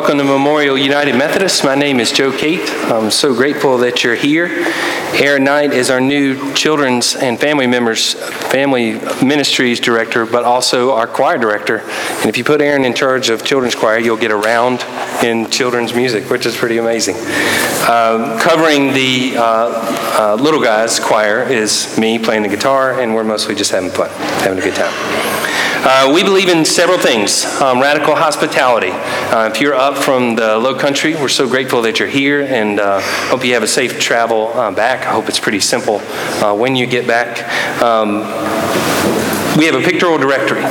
Welcome to Memorial United Methodist. My name is Joe Kate. I'm so grateful that you're here. Aaron Knight is our new children's and family members, family ministries director, but also our choir director. And if you put Aaron in charge of children's choir, you'll get around in children's music, which is pretty amazing. Um, covering the uh, uh, little guys choir is me playing the guitar, and we're mostly just having fun, having a good time. Uh, we believe in several things um, radical hospitality. Uh, if you're up from the low country, we're so grateful that you're here and uh, hope you have a safe travel uh, back. I hope it's pretty simple uh, when you get back. Um, we have a pictorial directory,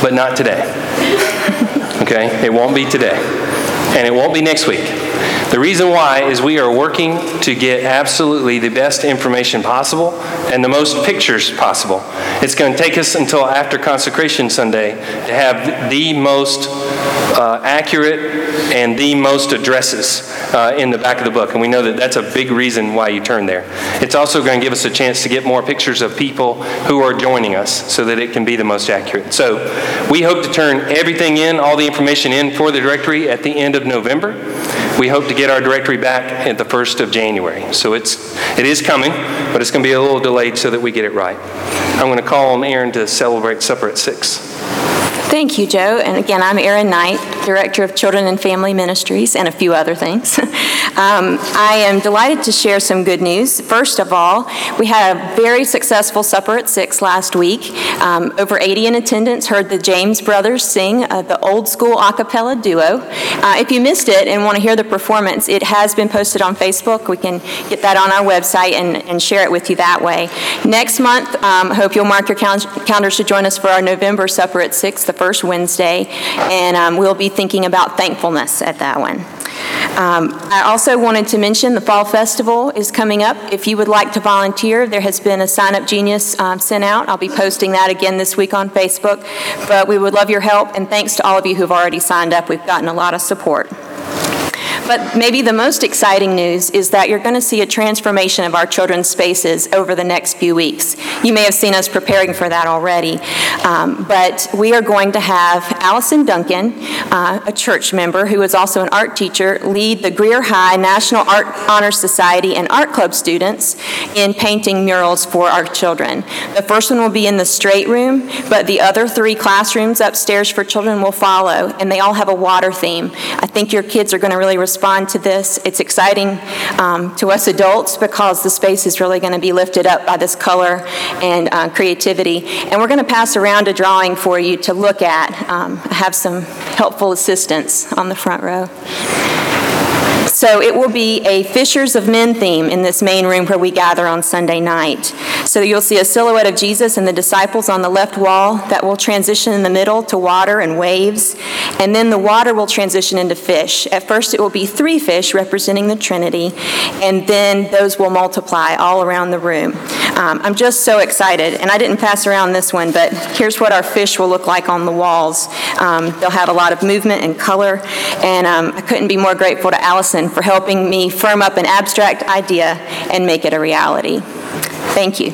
but not today. Okay? It won't be today. And it won't be next week. The reason why is we are working to get absolutely the best information possible and the most pictures possible. It's going to take us until after Consecration Sunday to have the most uh, accurate and the most addresses uh, in the back of the book. And we know that that's a big reason why you turn there. It's also going to give us a chance to get more pictures of people who are joining us so that it can be the most accurate. So we hope to turn everything in, all the information in for the directory at the end of November. We hope to get our directory back at the 1st of January. So it's, it is coming, but it's going to be a little delayed so that we get it right. I'm going to call on Aaron to celebrate supper at 6. Thank you, Joe. And again, I'm Erin Knight, Director of Children and Family Ministries, and a few other things. um, I am delighted to share some good news. First of all, we had a very successful supper at 6 last week. Um, over 80 in attendance heard the James Brothers sing uh, the old school a cappella duo. Uh, if you missed it and want to hear the performance, it has been posted on Facebook. We can get that on our website and, and share it with you that way. Next month, um, hope you'll mark your cal- calendars to join us for our November supper at 6, the first Wednesday, and um, we'll be thinking about thankfulness at that one. Um, I also wanted to mention the Fall Festival is coming up. If you would like to volunteer, there has been a Sign Up Genius um, sent out. I'll be posting that again this week on Facebook. But we would love your help, and thanks to all of you who've already signed up. We've gotten a lot of support. But maybe the most exciting news is that you're going to see a transformation of our children's spaces over the next few weeks. You may have seen us preparing for that already. Um, but we are going to have Allison Duncan, uh, a church member who is also an art teacher, lead the Greer High National Art Honor Society and Art Club students in painting murals for our children. The first one will be in the straight room, but the other three classrooms upstairs for children will follow, and they all have a water theme. I think your kids are going to really respond respond to this. It's exciting um, to us adults because the space is really going to be lifted up by this color and uh, creativity. And we're going to pass around a drawing for you to look at. Um, I have some helpful assistance on the front row. So it will be a Fishers of Men theme in this main room where we gather on Sunday night. So you'll see a silhouette of Jesus and the disciples on the left wall that will transition in the middle to water and waves. And then the water will transition into fish. At first, it will be three fish representing the Trinity, and then those will multiply all around the room. Um, I'm just so excited. And I didn't pass around this one, but here's what our fish will look like on the walls. Um, they'll have a lot of movement and color. And um, I couldn't be more grateful to Allison for helping me firm up an abstract idea and make it a reality. Thank you.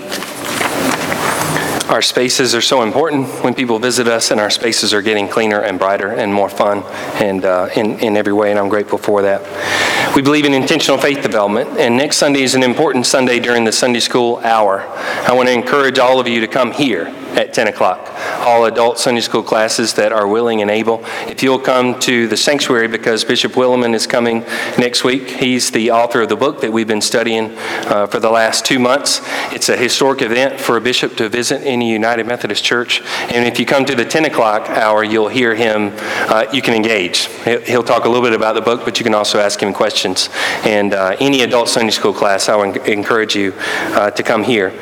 Our spaces are so important when people visit us, and our spaces are getting cleaner and brighter and more fun and uh, in, in every way, and I'm grateful for that. We believe in intentional faith development, and next Sunday is an important Sunday during the Sunday school hour. I want to encourage all of you to come here at 10 o'clock. All adult Sunday school classes that are willing and able. If you'll come to the sanctuary because Bishop Willimon is coming next week. He's the author of the book that we've been studying uh, for the last two months. It's a historic event for a bishop to visit any United Methodist church. And if you come to the 10 o'clock hour, you'll hear him. Uh, you can engage. He'll talk a little bit about the book, but you can also ask him questions. And uh, any adult Sunday school class, I would encourage you uh, to come here.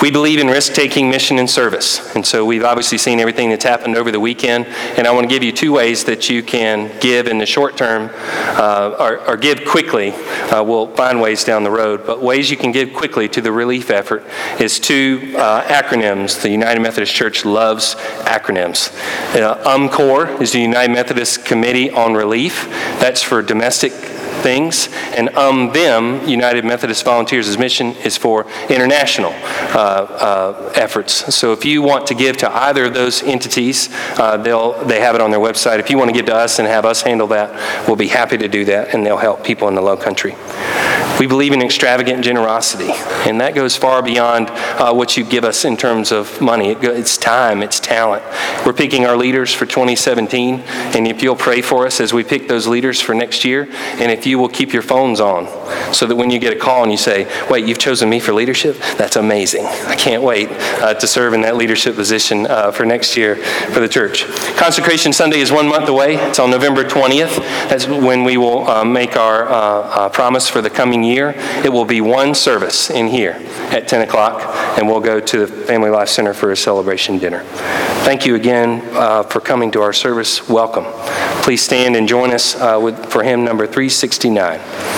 We believe in risk taking mission and service. And so we've obviously seen everything that's happened over the weekend. And I want to give you two ways that you can give in the short term uh, or, or, give quickly. Uh, we'll find ways down the road. But ways you can give quickly to the relief effort is two uh, acronyms. The United Methodist Church loves acronyms. Uh, UMCOR is the United Methodist Committee on Relief. That's for domestic things, and um them, United Methodist Volunteers' mission is for international uh, uh, efforts. So if you want to give to either of those entities, uh, they'll, they have it on their website. If you want to give to us and have us handle that, we'll be happy to do that, and they'll help people in the low country. We believe in extravagant generosity, and that goes far beyond uh, what you give us in terms of money. It it's time, it's talent. We're picking our leaders for 2017, and if you'll pray for us as we pick those leaders for next year, and if you will keep your phones on so that when you get a call and you say, Wait, you've chosen me for leadership? That's amazing. I can't wait uh, to serve in that leadership position uh, for next year for the church. Consecration Sunday is one month away. It's on November 20th. That's when we will uh, make our uh, uh, promise for the coming year. It will be one service in here at 10 o'clock, and we'll go to the Family Life Center for a celebration dinner. Thank you again uh, for coming to our service. Welcome. Please stand and join us with, for hymn number 360. 69.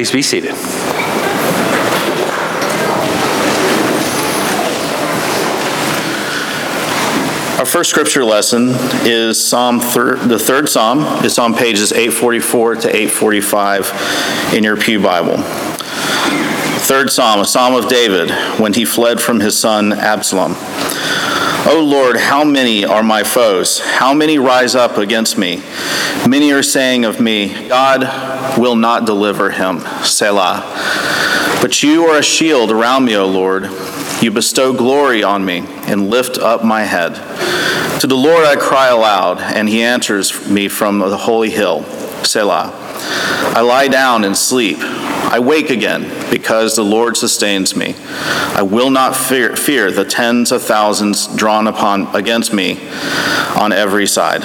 Please be seated. Our first scripture lesson is Psalm thir- the third Psalm. It's on pages 844 to 845 in your Pew Bible. Third Psalm, a Psalm of David when he fled from his son Absalom. O Lord, how many are my foes? How many rise up against me? Many are saying of me, God will not deliver him. Selah. But you are a shield around me, O Lord. You bestow glory on me and lift up my head. To the Lord I cry aloud, and he answers me from the holy hill. Selah. I lie down and sleep. I wake again because the Lord sustains me. I will not fear, fear the tens of thousands drawn upon against me on every side.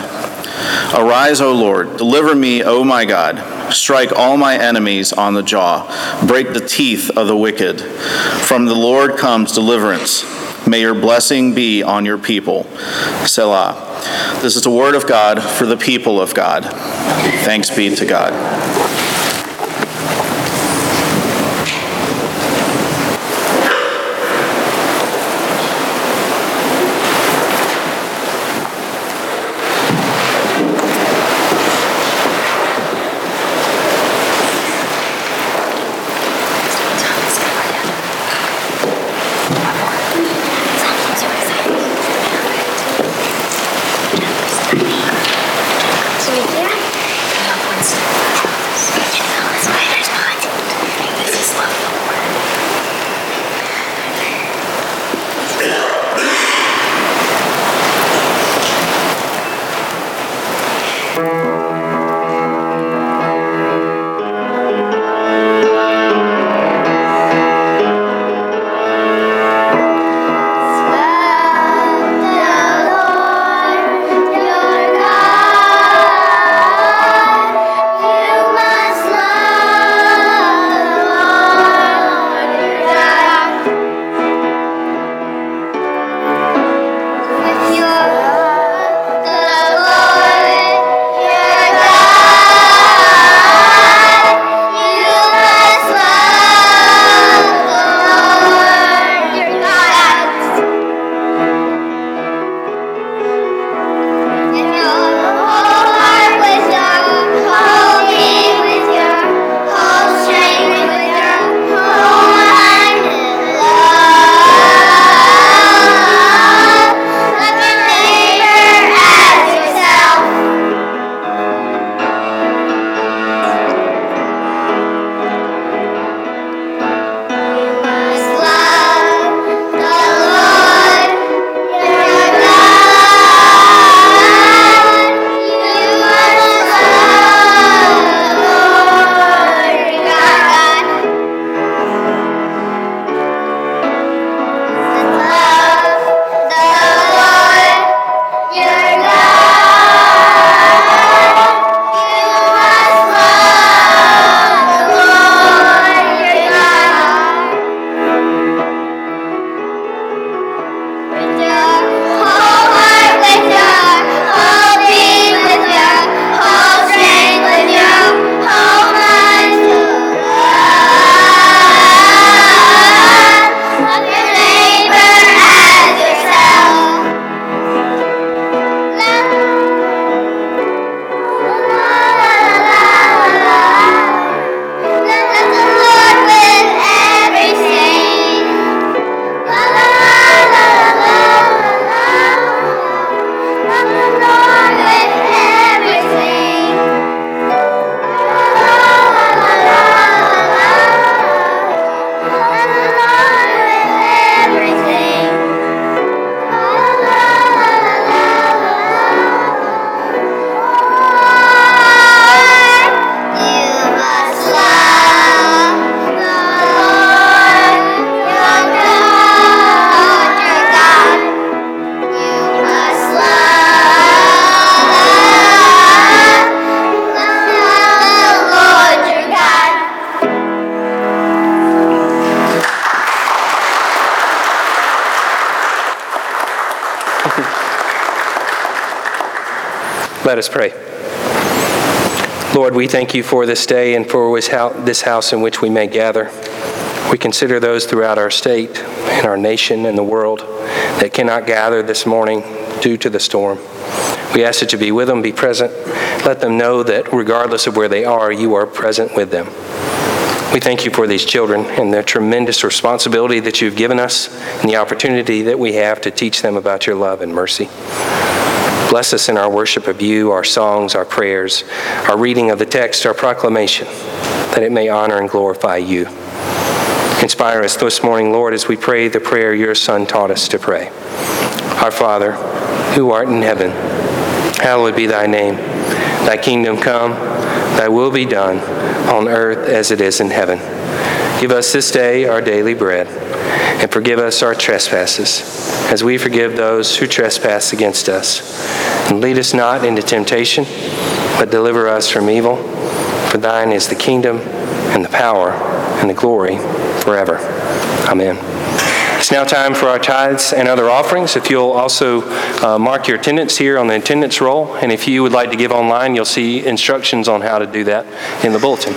Arise, O Lord, deliver me, O my God. Strike all my enemies on the jaw, break the teeth of the wicked. From the Lord comes deliverance. May your blessing be on your people. Selah. This is the word of God for the people of God. Thanks be to God. Let us pray. Lord, we thank you for this day and for this house in which we may gather. We consider those throughout our state and our nation and the world that cannot gather this morning due to the storm. We ask that you be with them, be present. Let them know that regardless of where they are, you are present with them. We thank you for these children and the tremendous responsibility that you've given us and the opportunity that we have to teach them about your love and mercy. Bless us in our worship of you, our songs, our prayers, our reading of the text, our proclamation, that it may honor and glorify you. Inspire us this morning, Lord, as we pray the prayer your Son taught us to pray. Our Father, who art in heaven, hallowed be thy name. Thy kingdom come, thy will be done, on earth as it is in heaven. Give us this day our daily bread, and forgive us our trespasses, as we forgive those who trespass against us. And lead us not into temptation, but deliver us from evil. For thine is the kingdom, and the power, and the glory forever. Amen. It's now time for our tithes and other offerings. If you'll also uh, mark your attendance here on the attendance roll, and if you would like to give online, you'll see instructions on how to do that in the bulletin.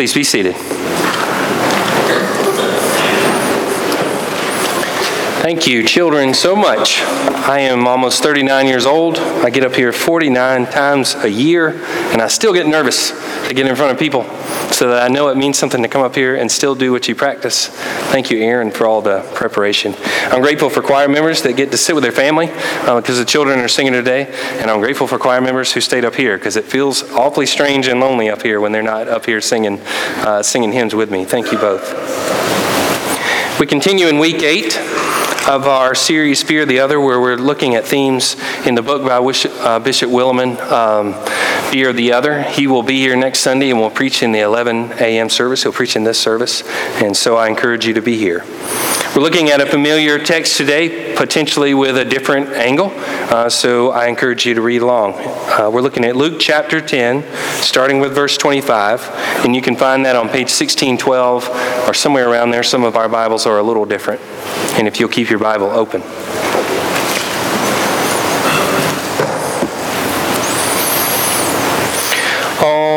Please be seated. Thank you, children, so much. I am almost 39 years old. I get up here 49 times a year, and I still get nervous to get in front of people so that I know it means something to come up here and still do what you practice. Thank you, Aaron, for all the preparation. I'm grateful for choir members that get to sit with their family because the children are singing today, and I'm grateful for choir members who stayed up here because it feels awfully strange and lonely up here when they're not up here singing, uh, singing hymns with me. Thank you both. We continue in week eight of our series Fear the Other, where we're looking at themes in the book by uh, Bishop Willimon, um, Fear the Other. He will be here next Sunday and will preach in the 11 a.m. service. He'll preach in this service, and so I encourage you to be here. We're looking at a familiar text today, potentially with a different angle, uh, so I encourage you to read along. Uh, we're looking at Luke chapter 10, starting with verse 25, and you can find that on page 1612 or somewhere around there. Some of our Bibles are a little different. And if you'll keep your Bible open.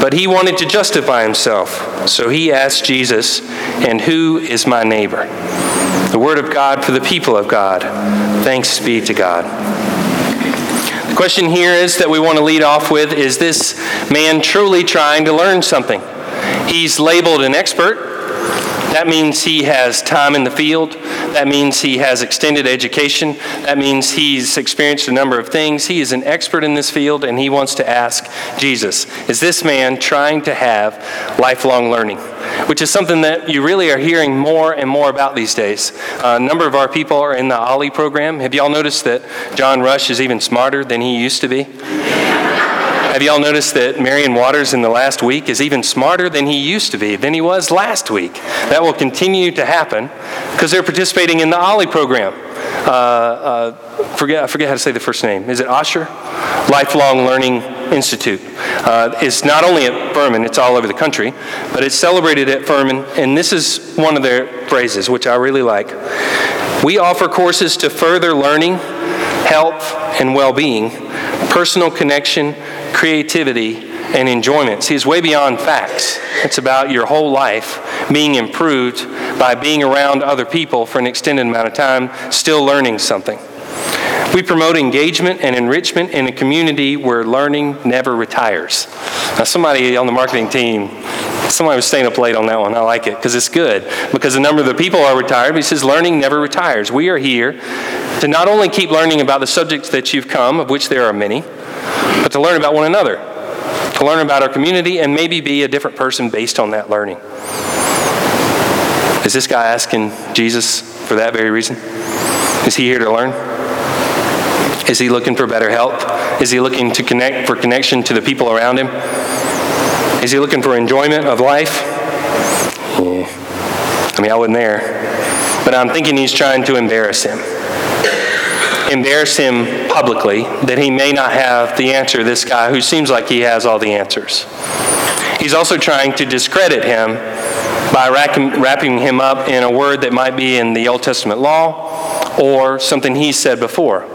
But he wanted to justify himself, so he asked Jesus, And who is my neighbor? The word of God for the people of God. Thanks be to God. The question here is that we want to lead off with is this man truly trying to learn something? He's labeled an expert. That means he has time in the field. That means he has extended education. That means he's experienced a number of things. He is an expert in this field, and he wants to ask Jesus, is this man trying to have lifelong learning? Which is something that you really are hearing more and more about these days. a number of our people are in the OLLI program. Have y'all noticed that John Rush is even smarter than he used to be? Have y'all noticed that Marion Waters in the last week is even smarter than he used to be, than he was last week? That will continue to happen because they're participating in the OLLI program. Uh, uh, forget, I forget how to say the first name. Is it Osher? Lifelong Learning Institute. Uh, it's not only at Furman, it's all over the country, but it's celebrated at Furman, and this is one of their phrases, which I really like. We offer courses to further learning, health, and well being, personal connection, creativity, and enjoyment. See, it's way beyond facts. It's about your whole life being improved by being around other people for an extended amount of time, still learning something. We promote engagement and enrichment in a community where learning never retires. Now, somebody on the marketing team, somebody was staying up late on that one. I like it because it's good. Because a number of the people are retired, he says learning never retires. We are here to not only keep learning about the subjects that you've come, of which there are many, but to learn about one another, to learn about our community, and maybe be a different person based on that learning. Is this guy asking Jesus for that very reason? Is he here to learn? Is he looking for better health? Is he looking to connect for connection to the people around him? Is he looking for enjoyment of life? Yeah. I mean, I wasn't there. But I'm thinking he's trying to embarrass him embarrass him publicly that he may not have the answer, this guy who seems like he has all the answers. He's also trying to discredit him by wrapping him up in a word that might be in the Old Testament law or something he said before.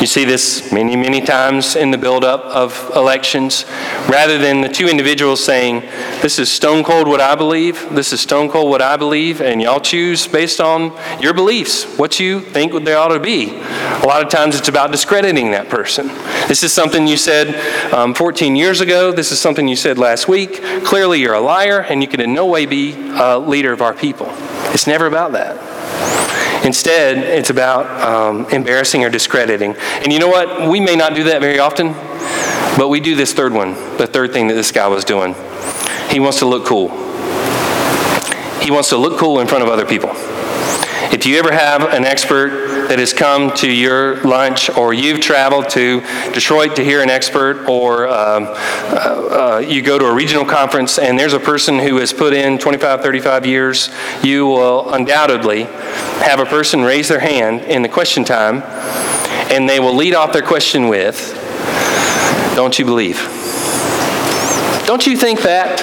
You see this many, many times in the buildup of elections. Rather than the two individuals saying, This is stone cold what I believe, this is stone cold what I believe, and y'all choose based on your beliefs, what you think they ought to be. A lot of times it's about discrediting that person. This is something you said um, 14 years ago, this is something you said last week. Clearly you're a liar, and you can in no way be a leader of our people. It's never about that. Instead, it's about um, embarrassing or discrediting. And you know what? We may not do that very often, but we do this third one, the third thing that this guy was doing. He wants to look cool. He wants to look cool in front of other people. If you ever have an expert that has come to your lunch, or you've traveled to Detroit to hear an expert, or um, uh, uh, you go to a regional conference and there's a person who has put in 25, 35 years, you will undoubtedly have a person raise their hand in the question time, and they will lead off their question with, Don't you believe? Don't you think that?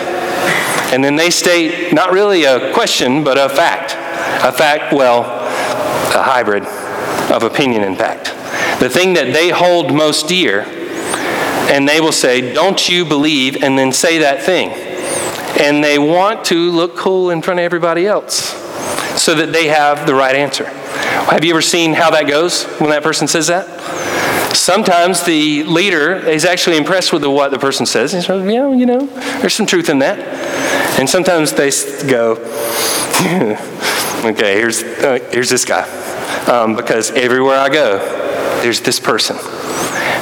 And then they state not really a question, but a fact. A fact, well, a hybrid of opinion and fact. The thing that they hold most dear, and they will say, Don't you believe? and then say that thing. And they want to look cool in front of everybody else so that they have the right answer. Have you ever seen how that goes when that person says that? Sometimes the leader is actually impressed with the, what the person says. He says, yeah, you know, there's some truth in that. And sometimes they go, okay, here's, uh, here's this guy. Um, because everywhere I go, there's this person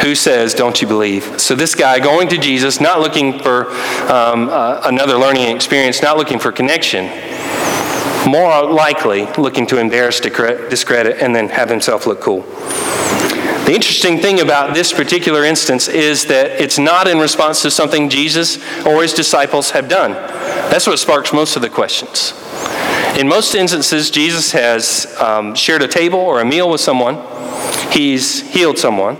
who says, Don't you believe? So, this guy going to Jesus, not looking for um, uh, another learning experience, not looking for connection, more likely looking to embarrass, discredit, and then have himself look cool. The interesting thing about this particular instance is that it's not in response to something Jesus or his disciples have done. That's what sparks most of the questions. In most instances, Jesus has um, shared a table or a meal with someone, he's healed someone,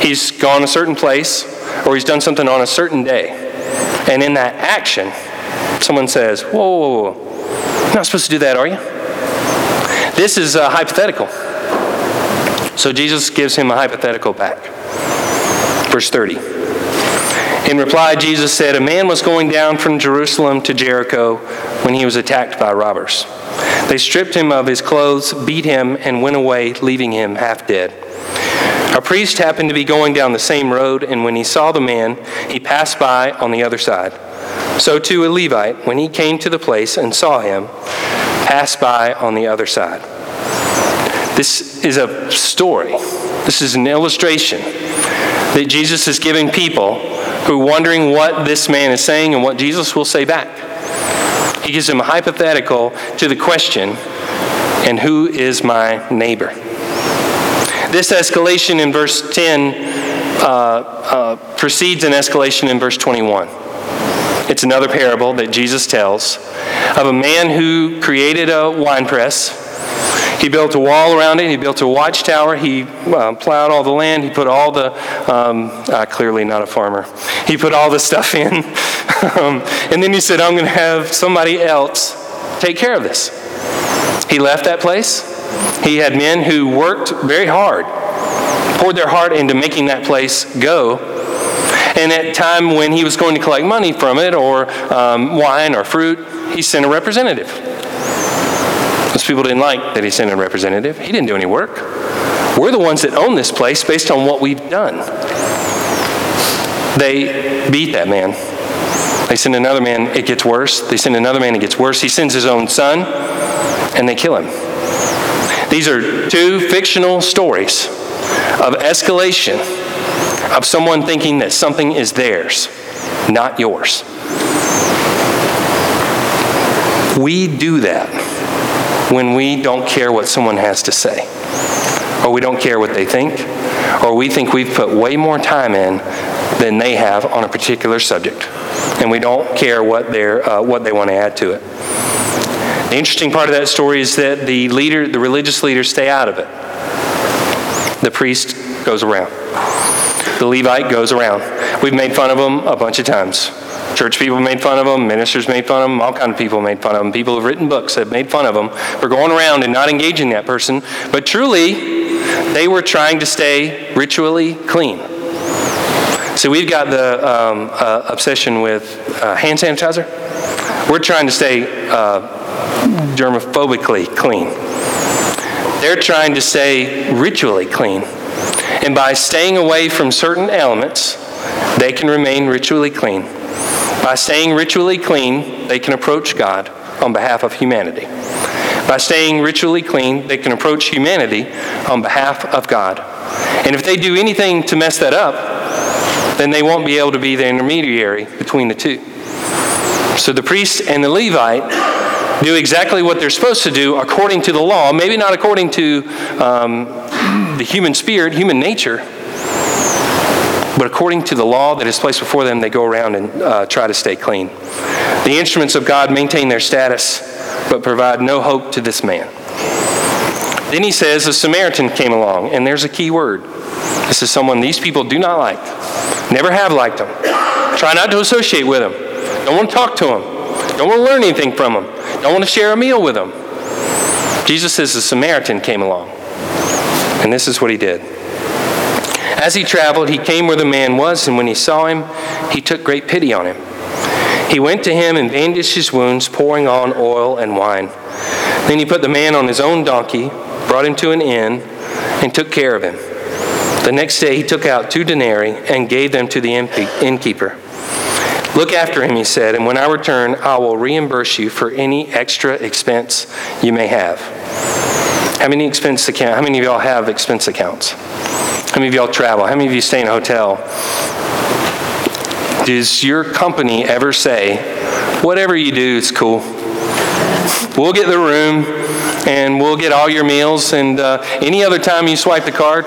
he's gone a certain place, or he's done something on a certain day. And in that action, someone says, Whoa, whoa, whoa. You're not supposed to do that, are you? This is uh, hypothetical. So Jesus gives him a hypothetical back. Verse 30. In reply, Jesus said, A man was going down from Jerusalem to Jericho when he was attacked by robbers. They stripped him of his clothes, beat him, and went away, leaving him half dead. A priest happened to be going down the same road, and when he saw the man, he passed by on the other side. So too a Levite, when he came to the place and saw him, passed by on the other side. This is a story. This is an illustration that Jesus is giving people who are wondering what this man is saying and what Jesus will say back. He gives him a hypothetical to the question, and who is my neighbor? This escalation in verse 10 uh, uh, precedes an escalation in verse 21. It's another parable that Jesus tells of a man who created a wine press he built a wall around it. He built a watchtower. He uh, plowed all the land. He put all the, um, uh, clearly not a farmer, he put all the stuff in. um, and then he said, I'm going to have somebody else take care of this. He left that place. He had men who worked very hard, poured their heart into making that place go. And at time when he was going to collect money from it, or um, wine or fruit, he sent a representative. Those people didn't like that he sent a representative. He didn't do any work. We're the ones that own this place based on what we've done. They beat that man. They send another man, it gets worse. They send another man, it gets worse. He sends his own son, and they kill him. These are two fictional stories of escalation of someone thinking that something is theirs, not yours. We do that when we don't care what someone has to say, or we don't care what they think, or we think we've put way more time in than they have on a particular subject, and we don't care what, they're, uh, what they want to add to it. The interesting part of that story is that the leader, the religious leaders, stay out of it. The priest goes around. The Levite goes around. We've made fun of them a bunch of times. Church people made fun of them, ministers made fun of them, all kinds of people made fun of them. People who've written books that made fun of them for going around and not engaging that person. But truly, they were trying to stay ritually clean. So we've got the um, uh, obsession with uh, hand sanitizer. We're trying to stay uh, germophobically clean. They're trying to stay ritually clean. And by staying away from certain elements, they can remain ritually clean. By staying ritually clean, they can approach God on behalf of humanity. By staying ritually clean, they can approach humanity on behalf of God. And if they do anything to mess that up, then they won't be able to be the intermediary between the two. So the priest and the Levite do exactly what they're supposed to do according to the law, maybe not according to um, the human spirit, human nature, but according to the law that is placed before them, they go around and uh, try to stay clean. The instruments of God maintain their status, but provide no hope to this man. Then he says, A Samaritan came along, and there's a key word. This is someone these people do not like, never have liked them. Try not to associate with them, Don't want to talk to them, Don't want to learn anything from them, Don't want to share a meal with them. Jesus says, A Samaritan came along, and this is what he did. As he traveled, he came where the man was, and when he saw him, he took great pity on him. He went to him and bandaged his wounds, pouring on oil and wine. Then he put the man on his own donkey, brought him to an inn, and took care of him. The next day he took out two denarii and gave them to the innkeeper. Look after him, he said, and when I return, I will reimburse you for any extra expense you may have. How many expense account? How many of y'all have expense accounts? How many of y'all travel? How many of you stay in a hotel? Does your company ever say, whatever you do, it's cool? We'll get the room and we'll get all your meals, and uh, any other time you swipe the card,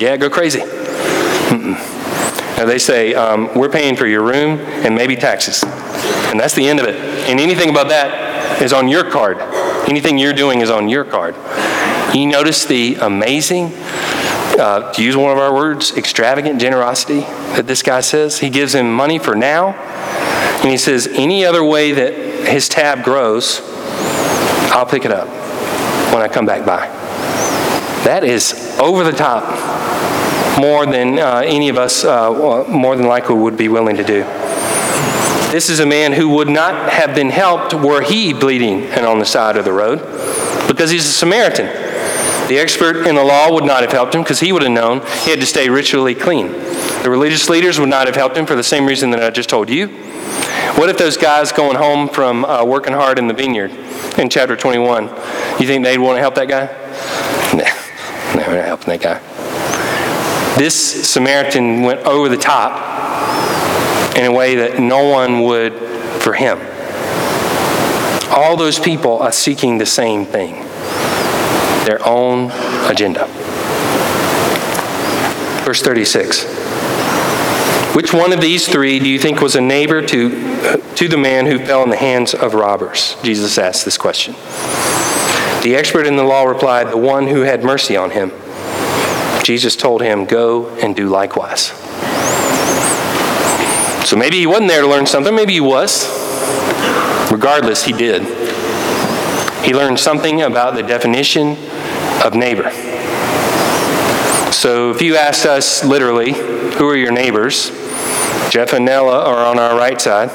yeah, go crazy. Now they say, um, we're paying for your room and maybe taxes. And that's the end of it. And anything about that is on your card. Anything you're doing is on your card. You notice the amazing uh, to use one of our words, extravagant generosity that this guy says. He gives him money for now, and he says, any other way that his tab grows, I'll pick it up when I come back by. That is over the top more than uh, any of us, uh, more than likely, would be willing to do. This is a man who would not have been helped were he bleeding and on the side of the road because he's a Samaritan. The expert in the law would not have helped him because he would have known he had to stay ritually clean. The religious leaders would not have helped him for the same reason that I just told you. What if those guys going home from uh, working hard in the vineyard in chapter 21, you think they'd want to help that guy? Nah, they're not helping that guy. This Samaritan went over the top in a way that no one would for him. All those people are seeking the same thing their own agenda. Verse 36. Which one of these three do you think was a neighbor to, to the man who fell in the hands of robbers? Jesus asked this question. The expert in the law replied, The one who had mercy on him. Jesus told him, Go and do likewise. So maybe he wasn't there to learn something, maybe he was. Regardless, he did. He learned something about the definition of neighbor. So if you asked us literally, who are your neighbors? Jeff and Nella are on our right side,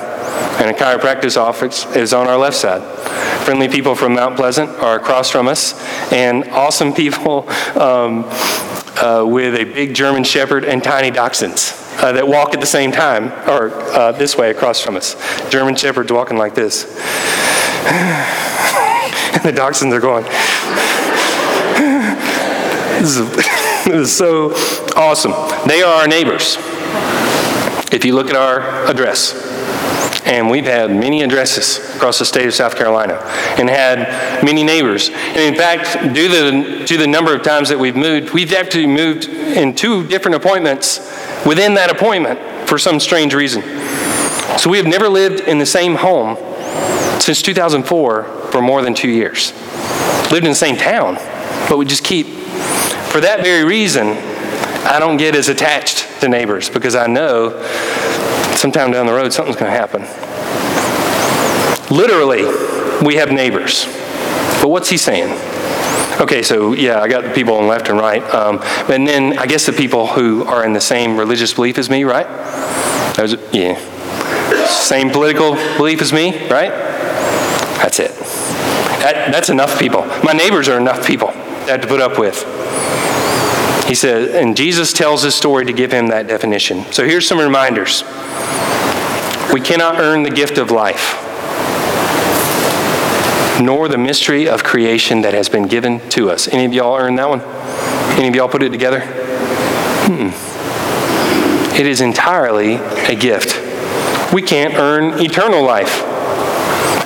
and a chiropractic office is on our left side. Friendly people from Mount Pleasant are across from us, and awesome people um, uh, with a big German Shepherd and tiny dachshunds. Uh, that walk at the same time, or uh, this way across from us. German Shepherds walking like this. and the dachshunds are going, this is, so awesome. They are our neighbors. If you look at our address, and we've had many addresses across the state of South Carolina and had many neighbors. And in fact, due to the, to the number of times that we've moved, we've actually moved in two different appointments within that appointment for some strange reason. So we have never lived in the same home since 2004 for more than two years. Lived in the same town, but we just keep for that very reason, I don't get as attached to neighbors because I know sometime down the road something's going to happen. Literally, we have neighbors. But what's he saying? Okay, so yeah, I got the people on left and right. Um, and then I guess the people who are in the same religious belief as me, right? Those, yeah. Same political belief as me, right? That's it. That, that's enough people. My neighbors are enough people to have to put up with. He said, and Jesus tells this story to give him that definition. So here's some reminders. We cannot earn the gift of life, nor the mystery of creation that has been given to us. Any of y'all earn that one? Any of y'all put it together? Hmm. It is entirely a gift. We can't earn eternal life.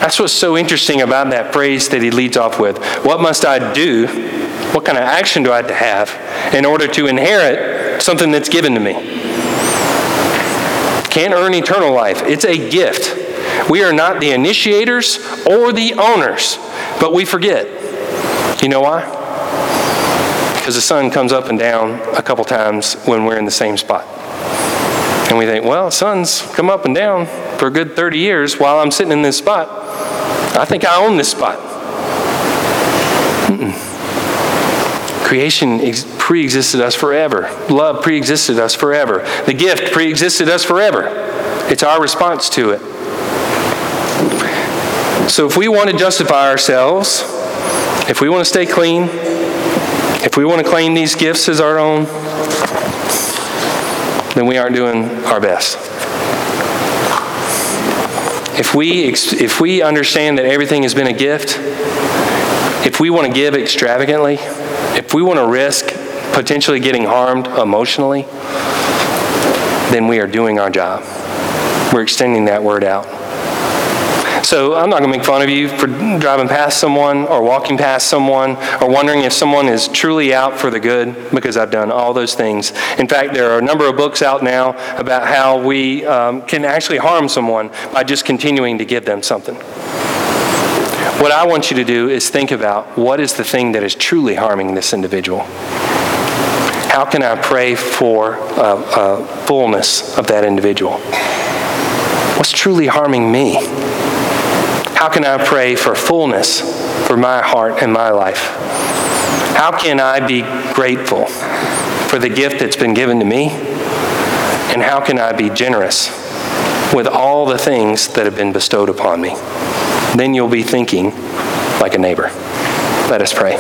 That's what's so interesting about that phrase that he leads off with. What must I do? What kind of action do I have to have in order to inherit something that's given to me? Can't earn eternal life. It's a gift. We are not the initiators or the owners, but we forget. You know why? Because the sun comes up and down a couple times when we're in the same spot. And we think, well, sun's come up and down for a good 30 years while I'm sitting in this spot. I think I own this spot. Creation ex- pre-existed us forever. Love pre-existed us forever. The gift pre-existed us forever. It's our response to it. So if we want to justify ourselves, if we want to stay clean, if we want to claim these gifts as our own, then we aren't doing our best. If we, if we understand that everything has been a gift, if we want to give extravagantly, if we want to risk potentially getting harmed emotionally, then we are doing our job. We're extending that word out. So I'm not going to make fun of you for driving past someone or walking past someone or wondering if someone is truly out for the good because I've done all those things. In fact, there are a number of books out now about how we um, can actually harm someone by just continuing to give them something. What I want you to do is think about what is the thing that is truly harming this individual. How can I pray for uh, uh, fullness of that individual? What's truly harming me? How can I pray for fullness for my heart and my life? How can I be grateful for the gift that's been given to me? And how can I be generous with all the things that have been bestowed upon me? Then you'll be thinking like a neighbor. Let us pray.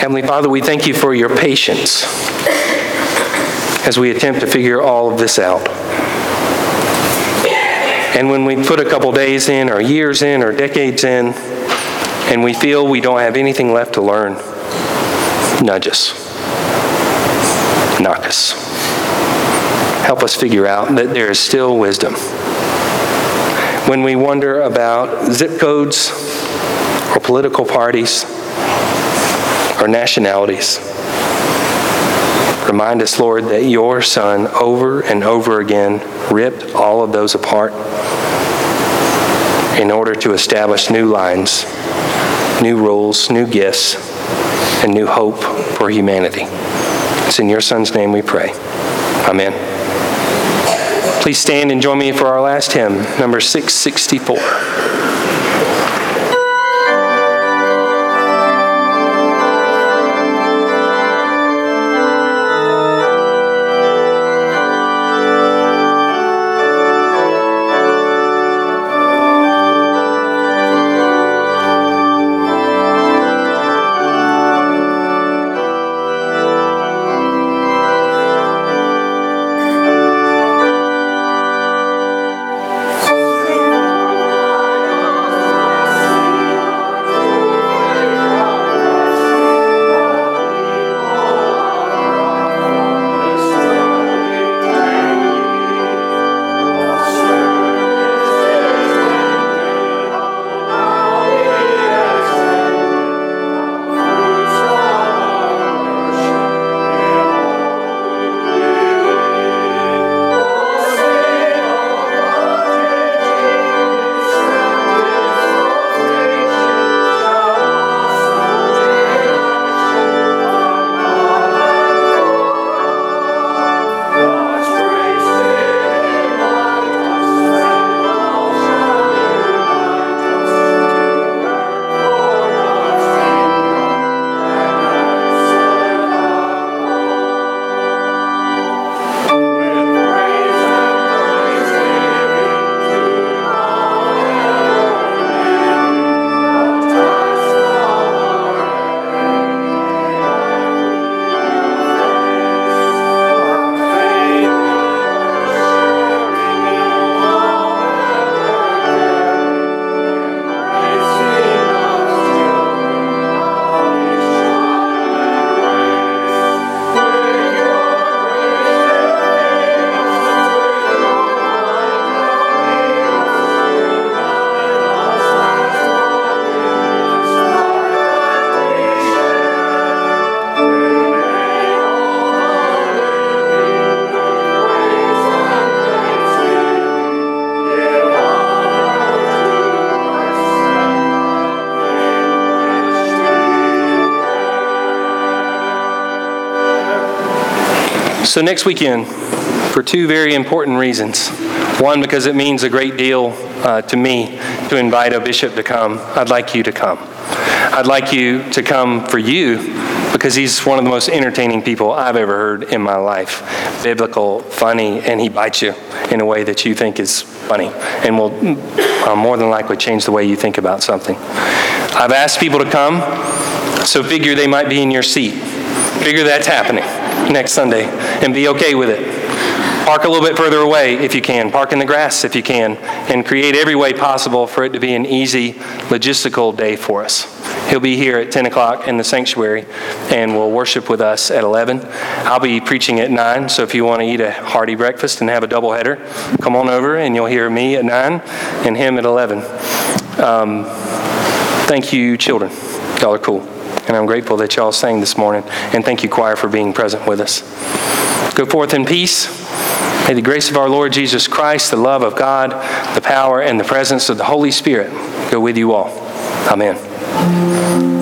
Heavenly Father, we thank you for your patience as we attempt to figure all of this out. And when we put a couple days in, or years in, or decades in, and we feel we don't have anything left to learn, nudge us, knock us. Help us figure out that there is still wisdom. When we wonder about zip codes, or political parties, or nationalities, Remind us, Lord, that your Son over and over again ripped all of those apart in order to establish new lines, new rules, new gifts, and new hope for humanity. It's in your Son's name we pray. Amen. Please stand and join me for our last hymn, number 664. So next weekend, for two very important reasons. One, because it means a great deal uh, to me to invite a bishop to come. I'd like you to come. I'd like you to come for you because he's one of the most entertaining people I've ever heard in my life. Biblical, funny, and he bites you in a way that you think is funny and will uh, more than likely change the way you think about something. I've asked people to come, so figure they might be in your seat. Figure that's happening next Sunday and be okay with it. Park a little bit further away if you can. Park in the grass if you can. And create every way possible for it to be an easy logistical day for us. He'll be here at 10 o'clock in the sanctuary and will worship with us at 11. I'll be preaching at 9, so if you want to eat a hearty breakfast and have a double header, come on over and you'll hear me at 9 and him at 11. Um, thank you, children. Y'all are cool. And I'm grateful that y'all sang this morning. And thank you, choir, for being present with us. Go forth in peace. May the grace of our Lord Jesus Christ, the love of God, the power, and the presence of the Holy Spirit go with you all. Amen.